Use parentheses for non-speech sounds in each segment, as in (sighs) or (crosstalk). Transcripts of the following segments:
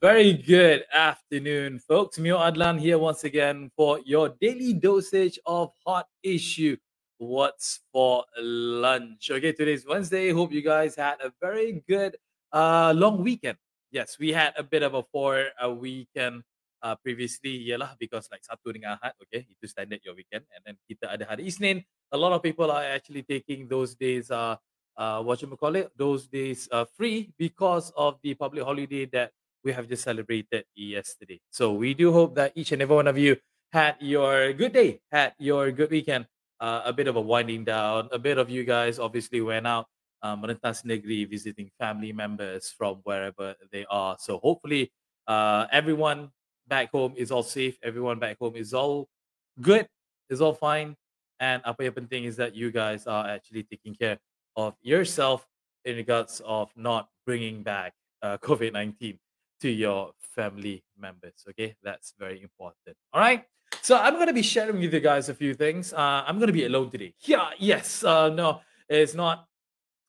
Very good afternoon, folks. Mio Adlan here once again for your daily dosage of hot issue. What's for lunch? Okay, today's Wednesday. Hope you guys had a very good uh long weekend. Yes, we had a bit of a four a weekend uh, previously yalah because like Sabtu dengan Ahad okay itu standard your weekend and then kita ada hari Isnin a lot of people are actually taking those days uh uh what you call it those days uh free because of the public holiday that we have just celebrated yesterday. So we do hope that each and every one of you had your good day, had your good weekend, uh, a bit of a winding down. A bit of you guys obviously went out, um, negeri, visiting family members from wherever they are. So hopefully, uh, everyone back home is all safe. Everyone back home is all good, is all fine. And apa yang penting is that you guys are actually taking care of yourself in regards of not bringing back uh, COVID 19 to your family members. Okay, that's very important. All right. So I'm gonna be sharing with you guys a few things. Uh, I'm gonna be alone today. Yeah. Yes. Uh, no, it's not.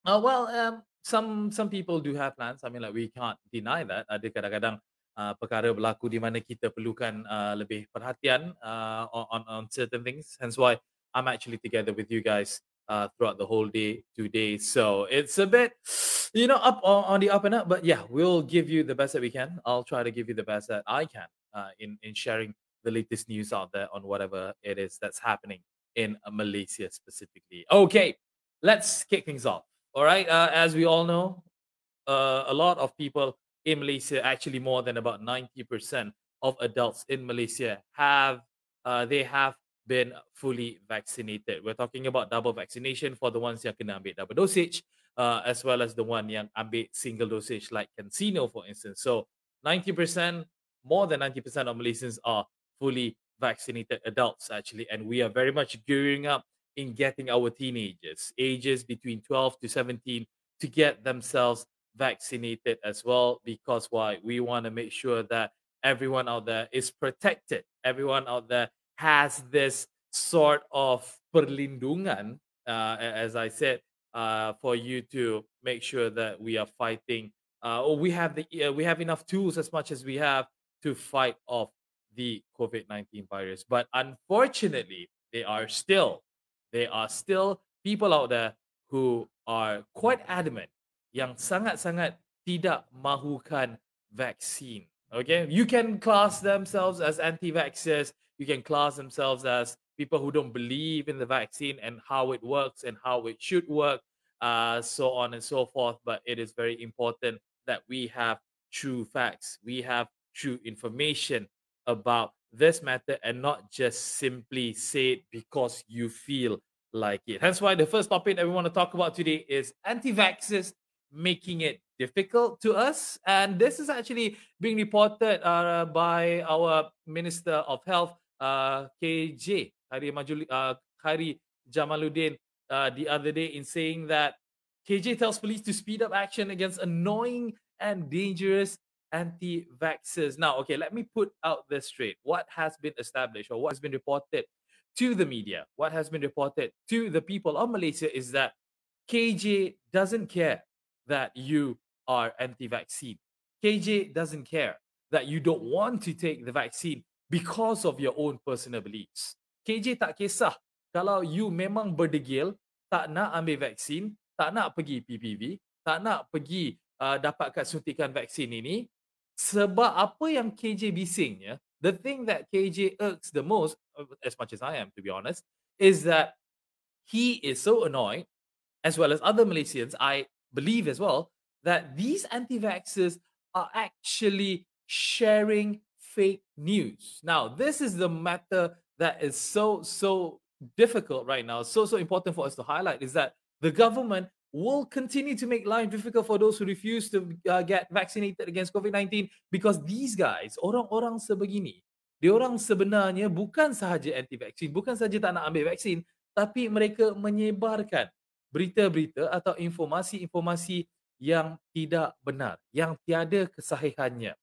Uh, well, um, some some people do have plans. I mean, like we can't deny that. Ada kadang-kadang uh, perkara berlaku di mana kita perlukan uh, lebih perhatian uh, on on certain things. Hence why I'm actually together with you guys uh, throughout the whole day today. So it's a bit, (sighs) you know, up on, on, the up and up. But yeah, we'll give you the best that we can. I'll try to give you the best that I can uh, in in sharing the latest news out there on whatever it is that's happening in Malaysia specifically. Okay, let's kick things off. All right, uh, as we all know, uh, a lot of people in Malaysia, actually more than about ninety percent of adults in Malaysia have uh, they have been fully vaccinated. We're talking about double vaccination for the ones yang kena ambil double dosage, uh, as well as the one yang ambil single dosage like CanSino, for instance. So 90%, more than 90% of Malaysians are fully vaccinated adults, actually. And we are very much gearing up in getting our teenagers, ages between 12 to 17, to get themselves vaccinated as well. Because why? We want to make sure that everyone out there is protected. Everyone out there has this sort of perlindungan, uh, as I said, uh, for you to make sure that we are fighting, uh, or we have the uh, we have enough tools as much as we have to fight off the COVID nineteen virus. But unfortunately, there are still there are still people out there who are quite adamant yang sangat-sangat tidak mahukan vaccine. Okay, you can class themselves as anti-vaxxers you can class themselves as people who don't believe in the vaccine and how it works and how it should work, uh, so on and so forth. But it is very important that we have true facts, we have true information about this matter and not just simply say it because you feel like it. Hence why the first topic that we want to talk about today is anti-vaxxers making it difficult to us. And this is actually being reported uh, by our Minister of Health, uh, KJ Hari Majuli uh, Khairy Jamaluddin uh, the other day in saying that KJ tells police to speed up action against annoying and dangerous anti-vaxxers. Now, okay, let me put out this straight. What has been established or what has been reported to the media, what has been reported to the people of Malaysia is that KJ doesn't care that you are anti-vaccine. KJ doesn't care that you don't want to take the vaccine because of your own personal beliefs. KJ tak kisah kalau you memang berdegil, tak nak ambil vaksin, tak nak pergi PPV, tak nak pergi uh, dapatkan suntikan vaksin ini, sebab apa yang KJ bisingnya, the thing that KJ irks the most, uh, as much as I am to be honest, is that he is so annoyed, as well as other Malaysians, I believe as well, that these anti-vaxxers are actually sharing fake news. Now, this is the matter that is so, so difficult right now, so, so important for us to highlight is that the government will continue to make life difficult for those who refuse to uh, get vaccinated against COVID 19 because these guys, orang-orang sebegini, diorang sebenarnya bukan sahaja anti vaksin, bukan sahaja tak nak ambil vaksin, tapi mereka menyebarkan berita-berita atau informasi-informasi yang tidak benar, yang tiada kesahihannya.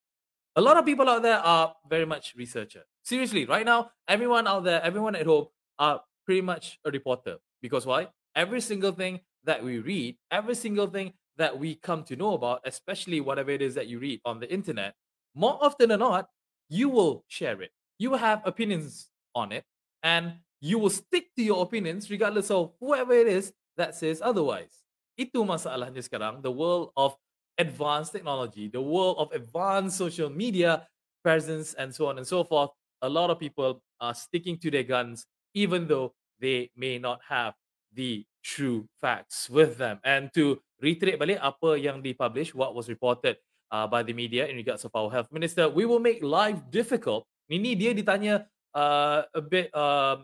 A lot of people out there are very much researcher. Seriously, right now, everyone out there, everyone at home are pretty much a reporter. Because why? Every single thing that we read, every single thing that we come to know about, especially whatever it is that you read on the internet, more often than not, you will share it. You will have opinions on it, and you will stick to your opinions regardless of whoever it is that says otherwise. Itu masalahnya sekarang, the world of advanced technology, the world of advanced social media presence, and so on and so forth. A lot of people are sticking to their guns, even though they may not have the true facts with them. And to reiterate balik apa yang dipublish, what was reported uh, by the media in regards of our health minister, we will make life difficult. Ini dia ditanya uh, a bit, uh,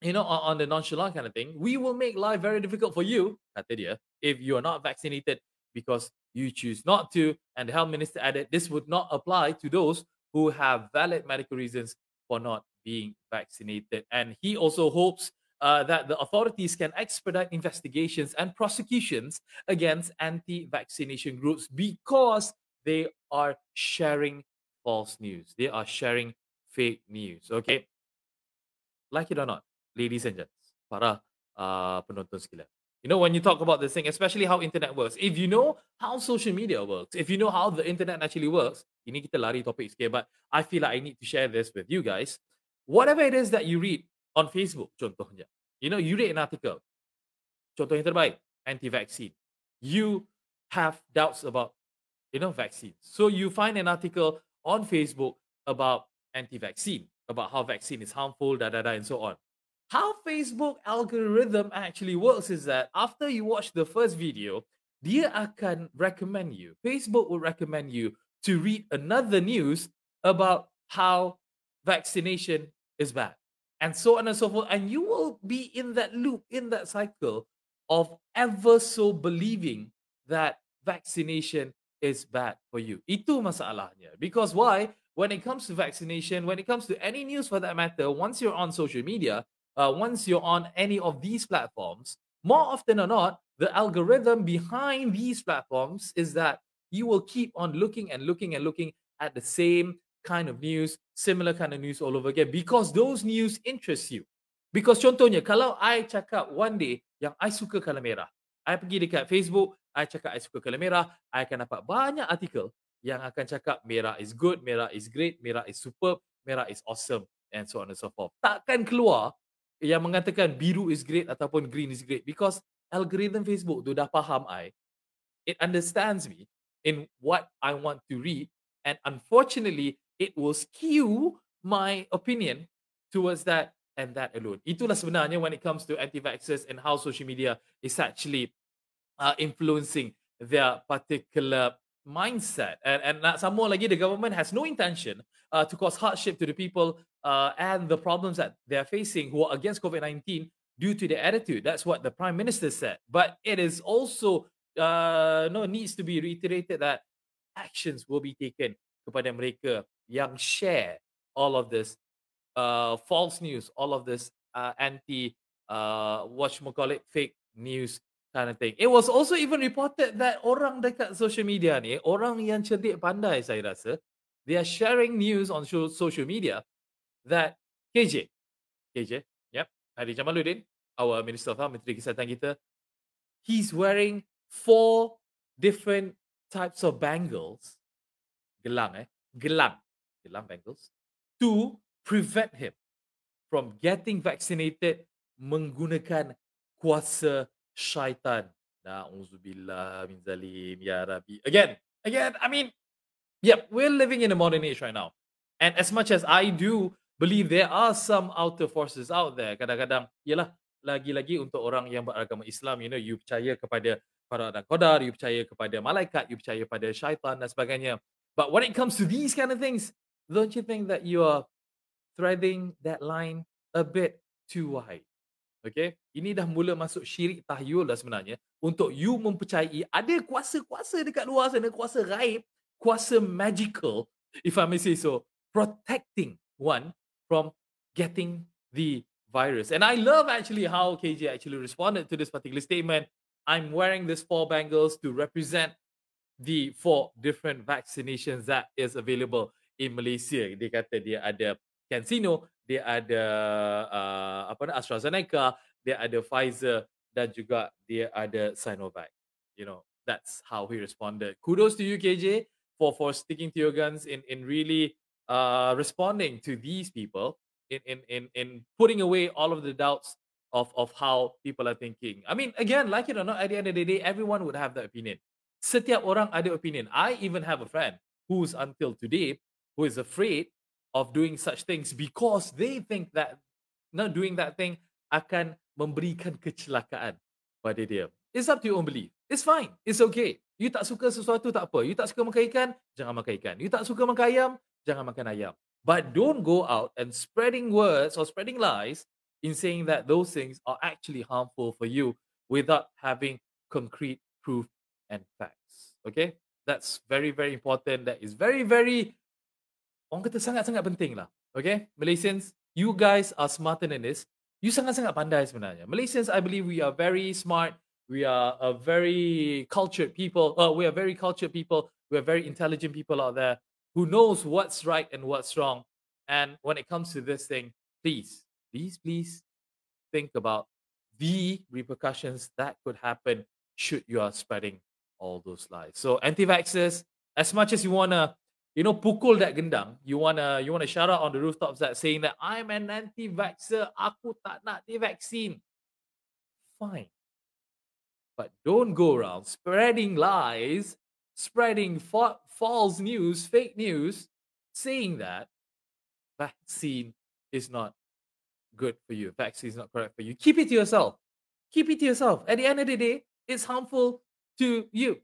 you know, on, on the nonchalant kind of thing. We will make life very difficult for you, kata dia, if you are not vaccinated because you choose not to. And the health minister added, this would not apply to those who have valid medical reasons for not being vaccinated. And he also hopes uh, that the authorities can expedite investigations and prosecutions against anti vaccination groups because they are sharing false news. They are sharing fake news. Okay. Like it or not, ladies and gents, para uh, penonton sekalian. You know, when you talk about this thing, especially how internet works, if you know how social media works, if you know how the internet actually works, ini kita lari topik sikit, but I feel like I need to share this with you guys. Whatever it is that you read, on Facebook contohnya. You know, you read an article. Contoh yang terbaik, anti-vaccine. You have doubts about, you know, vaccine. So you find an article on Facebook about anti-vaccine, about how vaccine is harmful, da da da, and so on. How Facebook algorithm actually works is that after you watch the first video, dia akan recommend you. Facebook will recommend you to read another news about how vaccination is bad and so on and so forth. And you will be in that loop, in that cycle of ever so believing that vaccination is bad for you. Itu masalahnya. Because why? When it comes to vaccination, when it comes to any news for that matter, once you're on social media, uh, once you're on any of these platforms, more often or not, the algorithm behind these platforms is that you will keep on looking and looking and looking at the same kind of news, similar kind of news all over again because those news interest you. Because contohnya, kalau I cakap one day yang I suka color merah, I pergi dekat Facebook, I cakap I suka color merah, I akan dapat banyak artikel yang akan cakap merah is good, merah is great, merah is superb, merah is awesome, and so on and so forth. Takkan keluar yang mengatakan biru is great ataupun green is great because algorithm Facebook tu dah faham I. It understands me in what I want to read and unfortunately it will skew my opinion towards that and that alone. Itulah sebenarnya when it comes to anti-vaxxers and how social media is actually uh, influencing their particular mindset. And, and some more lagi, the government has no intention uh, to cause hardship to the people uh, and the problems that they're facing who are against COVID-19 due to their attitude. That's what the prime minister said. But it is also uh, no needs to be reiterated that actions will be taken kepada mereka yang share all of this uh, false news, all of this uh, anti, uh, what you call it, fake news kind of thing. It was also even reported that orang dekat social media ni, orang yang cerdik pandai saya rasa, they are sharing news on social media that KJ, KJ, yep, Hadi Jamaluddin, our Minister of Health, Menteri Kesihatan kita, he's wearing four different types of bangles, gelang eh, gelang, gelang bangles to prevent him from getting vaccinated menggunakan kuasa syaitan. Na'udzubillah min zalim ya Rabbi. Again, again, I mean, yep, we're living in a modern age right now. And as much as I do believe there are some outer forces out there, kadang-kadang, yalah, lagi-lagi untuk orang yang beragama Islam, you know, you percaya kepada para dan qadar, you percaya kepada malaikat, you percaya pada syaitan dan sebagainya. But when it comes to these kind of things, don't you think that you are threading that line a bit too wide? Okay, ini dah mula masuk syirik tahyul dah sebenarnya untuk you mempercayai ada kuasa-kuasa dekat luar sana, kuasa gaib, kuasa magical, if I may say so, protecting one from getting the virus. And I love actually how KJ actually responded to this particular statement. I'm wearing these four bangles to represent the four different vaccinations that is available in Malaysia. Dia kata dia ada CanSino, dia ada uh, apa nama AstraZeneca, dia ada Pfizer dan juga dia ada Sinovac. You know, that's how he responded. Kudos to you KJ for for sticking to your guns in in really uh responding to these people in in in in putting away all of the doubts of of how people are thinking. I mean, again, like it or not, at the end of the day, everyone would have the opinion. Setiap orang ada opinion. I even have a friend who's until today who is afraid of doing such things because they think that not doing that thing akan memberikan kecelakaan pada dia. It's up to your own belief. It's fine. It's okay. You tak suka sesuatu tak apa. You tak suka makan ikan, jangan makan ikan. You tak suka makan ayam, jangan makan ayam. But don't go out and spreading words or spreading lies in saying that those things are actually harmful for you without having concrete proof and facts. Okay? That's very, very important. That is very, very orang kata sangat-sangat penting lah. Okay? Malaysians, you guys are smarter than this. You sangat-sangat pandai sebenarnya. Malaysians, I believe we are very smart. We are a very cultured people. Uh, we are very cultured people. We are very intelligent people out there who knows what's right and what's wrong. And when it comes to this thing, please, please, please think about the repercussions that could happen should you are spreading all those lies. So anti-vaxxers, as much as you wanna, you know, pukul that gendang, you wanna you wanna shout out on the rooftops that saying that I'm an anti-vaxxer, aku tak nak di vaccine. Fine. But don't go around spreading lies, spreading fa- false news, fake news, saying that vaccine is not good for you. Vaccine is not correct for you. Keep it to yourself. Keep it to yourself. At the end of the day, it's harmful to you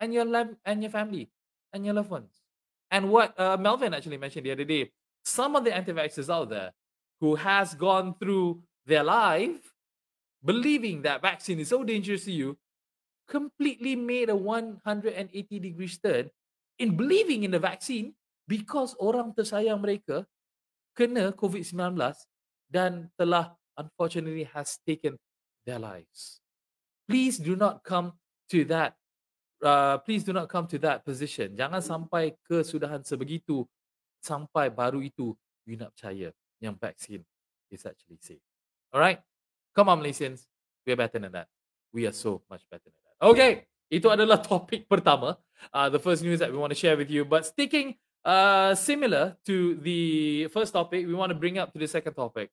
and your love and your family and your loved ones. And what uh, Melvin actually mentioned the other day, some of the anti-vaxxers out there who has gone through their life believing that vaccine is so dangerous to you completely made a 180 degrees turn in believing in the vaccine because orang tersayang mereka kena COVID-19 dan telah unfortunately has taken their lives. Please do not come to that uh, please do not come to that position. Jangan sampai kesudahan sebegitu sampai baru itu you nak percaya yang vaksin is actually safe. Alright? Come on Malaysians. We are better than that. We are so much better than that. Okay. Itu adalah (laughs) topik pertama, uh, the first news that we want to share with you. But sticking uh, similar to the first topic, we want to bring up to the second topic.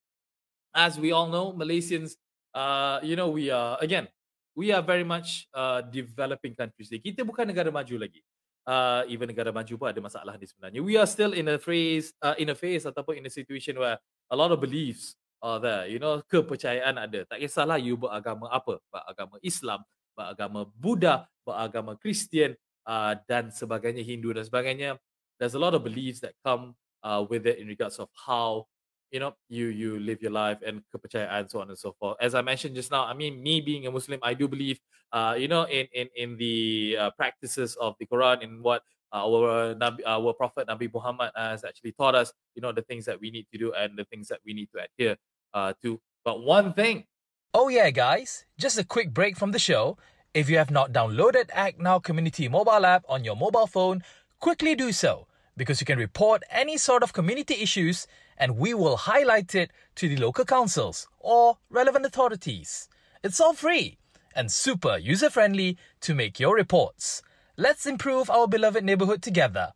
As we all know, Malaysians, uh, you know, we are again, we are very much uh, developing countries. Kita bukan negara maju lagi. Uh, even negara maju pun ada masalah ni sebenarnya. We are still in a phase, uh, in a phase ataupun in a situation where a lot of beliefs are there. You know, kepercayaan ada. Tak kisahlah you beragama apa, beragama Islam, beragama Buddha, beragama Kristian uh, dan sebagainya Hindu dan sebagainya. There's a lot of beliefs that come uh, with it in regards of how you know you you live your life and kepercayaan so on and so forth. As I mentioned just now, I mean me being a Muslim, I do believe uh, you know in in in the uh, practices of the Quran in what uh, our Nabi, our Prophet Nabi Muhammad has actually taught us. You know the things that we need to do and the things that we need to adhere uh, to. But one thing Oh, yeah, guys, just a quick break from the show. If you have not downloaded Act Now Community mobile app on your mobile phone, quickly do so because you can report any sort of community issues and we will highlight it to the local councils or relevant authorities. It's all free and super user friendly to make your reports. Let's improve our beloved neighborhood together.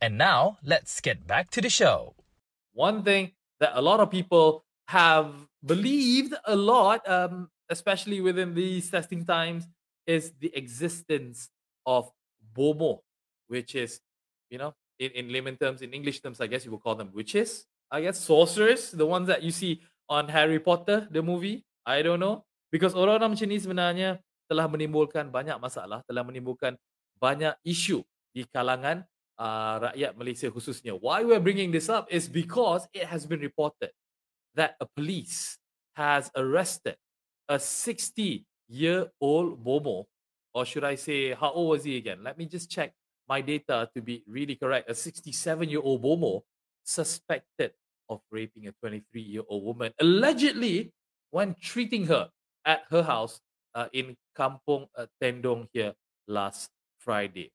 And now, let's get back to the show. One thing that a lot of people have believed a lot, um, especially within these testing times, is the existence of Bomo, which is, you know, in, in layman terms, in English terms, I guess you would call them witches, I guess, sorcerers, the ones that you see on Harry Potter, the movie. I don't know. Because orang-orang macam ni sebenarnya telah menimbulkan banyak masalah, telah menimbulkan banyak isu di kalangan uh, rakyat Malaysia khususnya. Why we're bringing this up is because it has been reported that a police has arrested a 60 year old Bomo, or should I say, how old was he again? Let me just check my data to be really correct. A 67 year old Bomo suspected of raping a 23 year old woman, allegedly when treating her at her house uh, in Kampong uh, Tendong here last Friday.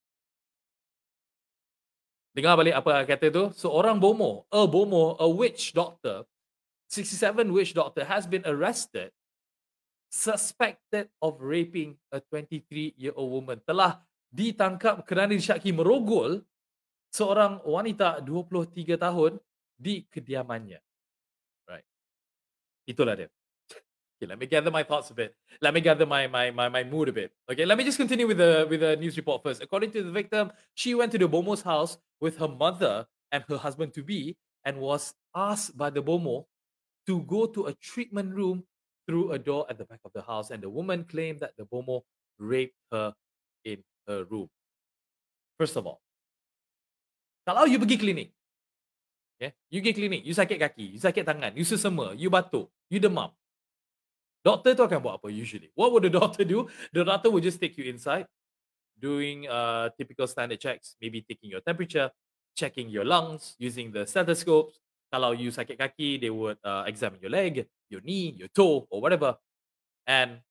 Dengar balik apa kata tu? Seorang bomo, a bomo, a witch doctor, 67 witch doctor has been arrested suspected of raping a 23-year-old woman. Telah ditangkap kerana disyaki merogol seorang wanita 23 tahun di kediamannya. Right. Itulah dia. Okay, let me gather my thoughts a bit. Let me gather my, my my my mood a bit. Okay, let me just continue with the with the news report first. According to the victim, she went to the Bomo's house with her mother and her husband to be, and was asked by the Bomo to go to a treatment room through a door at the back of the house, and the woman claimed that the Bomo raped her in her room. First of all, kalau you pergi klinik, okay, you pergi klinik, you sakit kaki, you sakit tangan, you sesama, you batuk, you demam, Doctor tu akan buat apa usually? What would the (laughs) doctor do? The doctor would just take you inside, doing uh, typical standard checks, maybe taking your temperature, checking your lungs using the stethoscope. Kalau you sakit kaki, they would uh, examine your leg, your knee, your toe, or whatever. And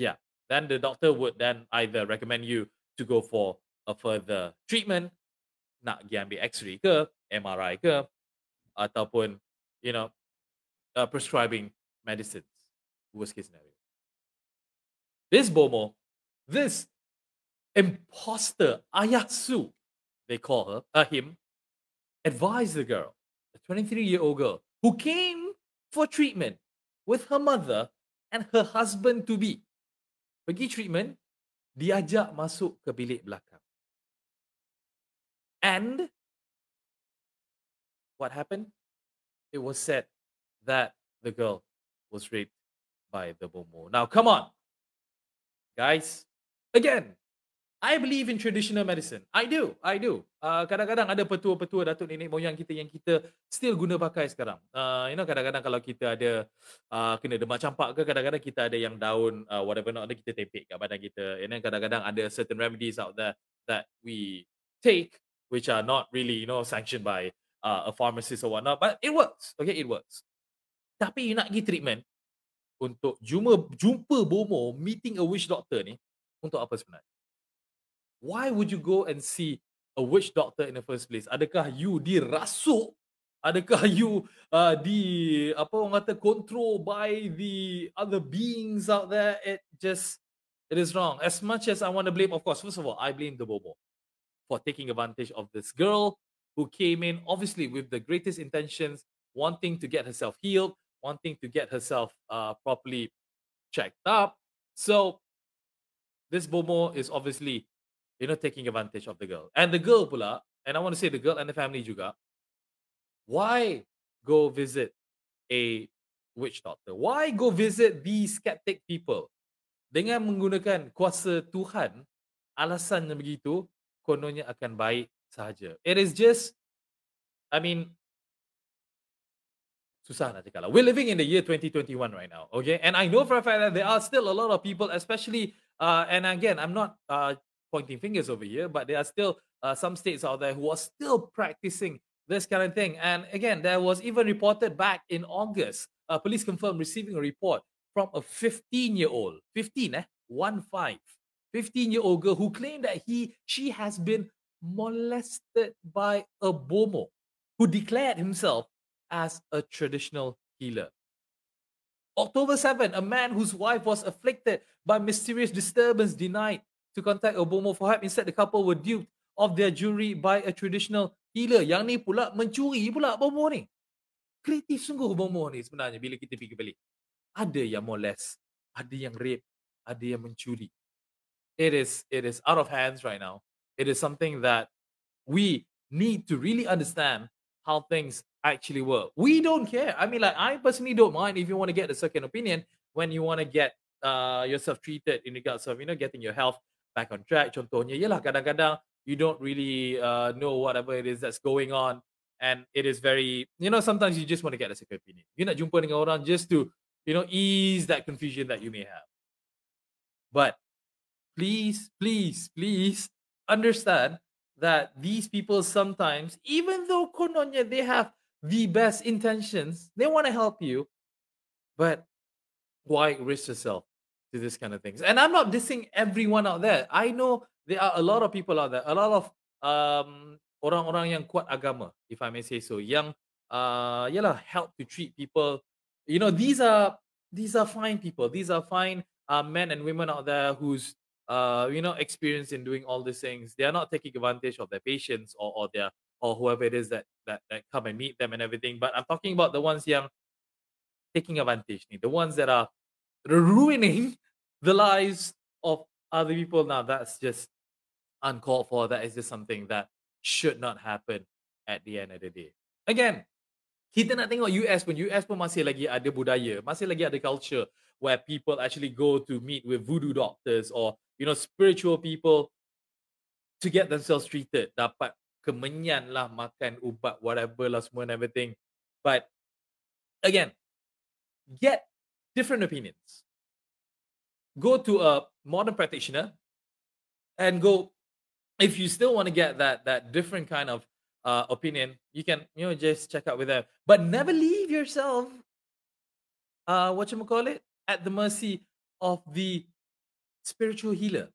yeah, then the doctor would then either recommend you to go for a further treatment, nak pergi ambil X-ray ke, MRI ke, ataupun you know, uh, prescribing medicines worst case scenario. This Bomo, this imposter Ayasu, they call her, uh, him, advised the girl, a 23 year old girl, who came for treatment with her mother and her husband to be. Pergi treatment, diajak masuk ke bilik belakang. And what happened? It was said that the girl was raped by the Bomo. Now, come on, guys. Again, I believe in traditional medicine. I do, I do. Uh, kadang-kadang ada petua-petua datuk nenek moyang kita yang kita still guna pakai sekarang. Uh, you know, kadang-kadang kalau kita ada uh, kena demak campak ke, kadang-kadang kita ada yang daun uh, whatever not ada kita tepek kat badan kita. And then kadang-kadang ada certain remedies out there that we take which are not really, you know, sanctioned by uh, a pharmacist or whatnot. But it works. Okay, it works. Tapi you nak pergi treatment, untuk jumpa jumpa bomo meeting a witch doctor ni untuk apa sebenarnya? Why would you go and see a witch doctor in the first place? Adakah you dirasuk? Adakah (laughs) you uh, di apa orang kata control by the other beings out there? It just it is wrong. As much as I want to blame, of course, first of all, I blame the bomo for taking advantage of this girl who came in obviously with the greatest intentions, wanting to get herself healed, wanting to get herself uh, properly checked up. So this Bomo is obviously, you know, taking advantage of the girl. And the girl pula, and I want to say the girl and the family juga, why go visit a witch doctor? Why go visit these skeptic people? Dengan menggunakan kuasa Tuhan, alasan yang begitu, kononnya akan baik sahaja. It is just, I mean, susah nak cakap lah. We're living in the year 2021 right now, okay? And I know for a fact that there are still a lot of people, especially, uh, and again, I'm not uh, pointing fingers over here, but there are still uh, some states out there who are still practicing this kind of thing. And again, there was even reported back in August, uh, police confirmed receiving a report from a 15-year-old, 15 eh, one five, 15-year-old girl who claimed that he, she has been molested by a bomo who declared himself as a traditional healer. October 7, a man whose wife was afflicted by mysterious disturbance denied to contact Obomo for help. Instead, the couple were duped of their jewelry by a traditional healer. Yang ni pula mencuri pula Obomo ni. Kreatif sungguh Obomo ni sebenarnya bila kita fikir balik. Ada yang molest, ada yang rape, ada yang mencuri. It is it is out of hands right now. It is something that we need to really understand how things actually work. We don't care. I mean, like I personally don't mind if you want to get a second opinion when you want to get uh, yourself treated in regards of you know getting your health back on track. Contohnya, yalah kadang-kadang you don't really uh, know whatever it is that's going on, and it is very you know sometimes you just want to get a second opinion. You nak jumpa dengan orang just to you know ease that confusion that you may have. But please, please, please understand that these people sometimes, even though kononnya they have the best intentions. They want to help you, but why risk yourself to this kind of things? And I'm not dissing everyone out there. I know there are a lot of people out there, a lot of um orang-orang yang kuat agama, if I may say so, yang uh yalah help to treat people. You know, these are these are fine people. These are fine uh, men and women out there who's uh you know experienced in doing all these things. They are not taking advantage of their patients or or their or whoever it is that that that come and meet them and everything. But I'm talking about the ones yang taking advantage, the ones that are ruining the lives of other people. Now that's just uncalled for. That is just something that should not happen at the end of the day. Again, kita nak tengok US pun, US pun masih lagi ada budaya, masih lagi ada culture where people actually go to meet with voodoo doctors or you know spiritual people to get themselves treated. Dapat kemenyan lah makan ubat whatever lah semua and everything. But again, get different opinions. Go to a modern practitioner and go if you still want to get that that different kind of uh, opinion, you can you know just check out with them. But never leave yourself uh what you call it at the mercy of the spiritual healer.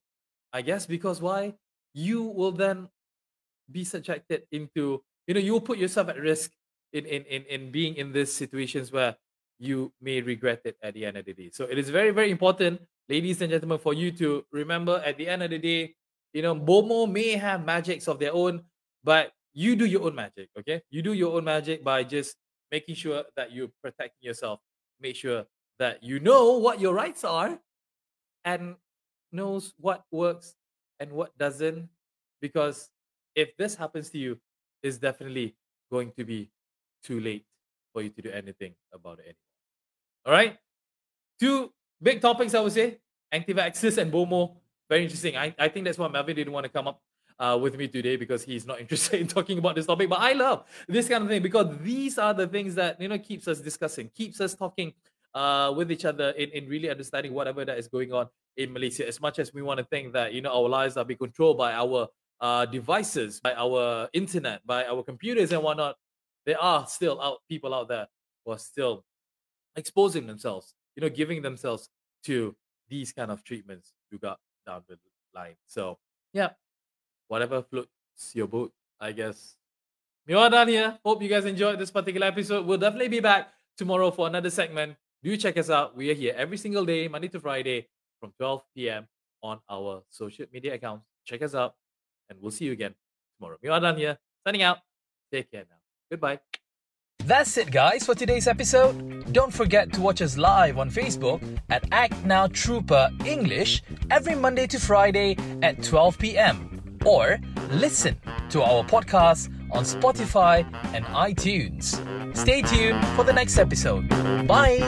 I guess because why? You will then be subjected into, you know, you will put yourself at risk in in in, in being in these situations where you may regret it at the end of the day. So it is very, very important, ladies and gentlemen, for you to remember at the end of the day, you know, Bomo may have magics of their own, but you do your own magic, okay? You do your own magic by just making sure that you're protecting yourself. Make sure that you know what your rights are and knows what works and what doesn't. Because if this happens to you, it's definitely going to be too late for you to do anything about it anymore. All right. Two big topics, I would say anti-vaxxers and BOMO. Very interesting. I, I think that's why Melvin didn't want to come up uh, with me today because he's not (laughs) interested in talking about this topic. But I love this kind of thing because these are the things that you know keeps us discussing, keeps us talking uh, with each other in, in really understanding whatever that is going on in Malaysia. As much as we want to think that you know our lives are being controlled by our uh, devices, by our internet, by our computers and whatnot, there are still out people out there who are still exposing themselves, you know, giving themselves to these kind of treatments you got down the line. So yeah, whatever floats your boat, I guess. Mio Adlan here. Hope you guys enjoyed this particular episode. We'll definitely be back tomorrow for another segment. Do check us out. We are here every single day, Monday to Friday, from 12 p.m. on our social media accounts. Check us out, and we'll see you again tomorrow. Mio Adlan here. Signing out. Take care now. Goodbye. That's it, guys, for today's episode. Don't forget to watch us live on Facebook at Act Now Trooper English every Monday to Friday at 12 p.m. Or listen to our podcast on Spotify and iTunes. Stay tuned for the next episode. Bye!